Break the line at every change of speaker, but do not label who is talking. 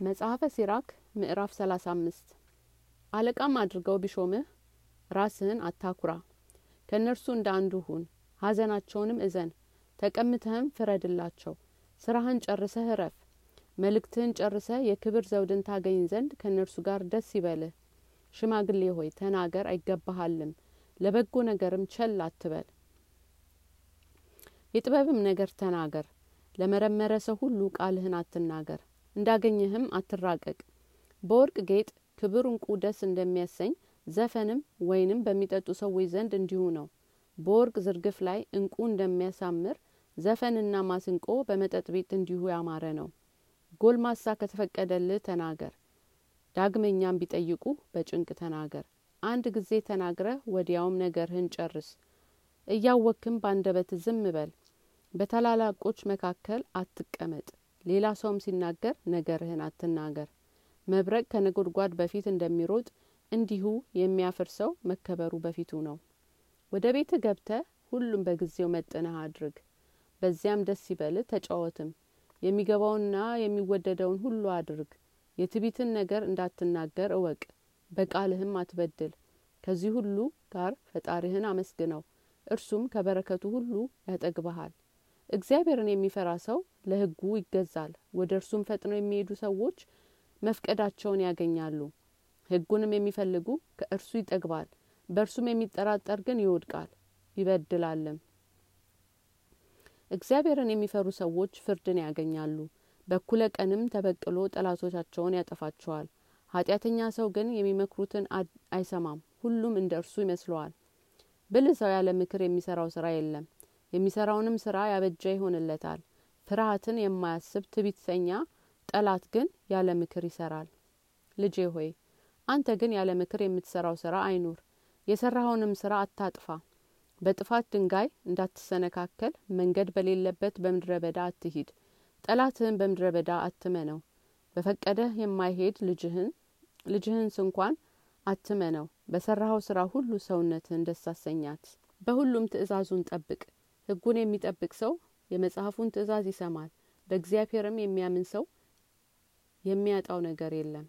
መጽሐፈ ሲራክ ምዕራፍ ሰላሳ አምስት። አለቃም አድርገው ቢሾምህ ራስህን አታኩራ ከእነርሱ እንደ አንዱ ሁን ሀዘናቸውንም እዘን ተቀምተህም ፍረድላቸው ስራህን ጨርሰህ እረፍ መልእክትህን ጨርሰህ የክብር ዘውድን ታገኝ ዘንድ ከእነርሱ ጋር ደስ ይበልህ። ሽማግሌ ሆይ ተናገር አይገባሃልም ለበጎ ነገርም ቸል አትበል። የጥበብም ነገር ተናገር ለመረመረ ሰው ሁሉ ቃልህን አትናገር እንዳገኘህም አትራቀቅ። በወርቅ ጌጥ ክብር እንቁ ደስ እንደሚያሰኝ ዘፈንም ወይንም በሚጠጡ ሰዎች ዘንድ እንዲሁ ነው። በወርቅ ዝርግፍ ላይ እንቁ እንደሚያሳምር ዘፈንና ማስንቆ በመጠጥ ቤት እንዲሁ ያማረ ነው። ጎልማሳ ከተፈቀደልህ ተናገር ዳግመኛም ቢጠይቁ በጭንቅ ተናገር። አንድ ጊዜ ተናግረህ ወዲያውም ነገርህን ጨርስ። እያወክም ባንደበት ዝም በል። በታላላቆች መካከል አትቀመጥ ሌላ ሰውም ሲናገር ነገርህን አትናገር። መብረቅ ከነጎድጓድ በፊት እንደሚሮጥ እንዲሁ የሚያፍር ሰው መከበሩ በፊቱ ነው። ወደ ቤት ገብተ ሁሉም በጊዜው መጥነህ አድርግ። በዚያም ደስ ይበልህ ተጫወትም። የሚገባውንና የሚወደደውን ሁሉ አድርግ። የትቢትን ነገር እንዳትናገር እወቅ። በቃልህም አትበድል። ከዚህ ሁሉ ጋር ፈጣሪህን አመስግነው። እርሱም ከበረከቱ ሁሉ ያጠግበሃል እግዚአብሔርን የሚፈራ ሰው ለህጉ ይገዛል። ወደ እርሱም ፈጥነው የሚሄዱ ሰዎች መፍቀዳቸውን ያገኛሉ። ህጉንም የሚፈልጉ ከእርሱ ይጠግባል በእርሱም የሚጠራጠር ግን ይወድቃል ይበድላልም። እግዚአብሔርን የሚፈሩ ሰዎች ፍርድን ያገኛሉ። በኩለ ቀንም ተበቅሎ ጠላቶቻቸውን ያጠፋቸዋል። ኃጢአተኛ ሰው ግን የሚመክሩትን አይሰማም። ሁሉም እንደ እርሱ ይመስለዋል። ብልህ ሰው ያለ ምክር የሚሰራው ስራ የለም የሚሰራውንም ስራ ያበጃ ይሆንለታል። ፍርሀትን የማያስብ ትቢተኛ ጠላት ግን ያለ ምክር ይሰራል። ልጄ ሆይ አንተ ግን ያለ ምክር የምትሰራው ስራ አይኑር። የሰራኸውንም ስራ አታጥፋ። በጥፋት ድንጋይ እንዳትሰነካከል መንገድ በሌለበት በምድረ በዳ አትሂድ። ጠላትህን በምድረ በዳ አትመነው። በፈቀደህ የማይሄድ ልጅህን ልጅህን ስንኳን አትመነው። በሰራኸው ስራ ሁሉ ሰውነትህን ደስ በሁሉም ትእዛዙን ጠብቅ ህጉን የሚጠብቅ ሰው የመጽሐፉን ትእዛዝ ይሰማል። በእግዚአብሔርም የሚያምን ሰው የሚያጣው ነገር የለም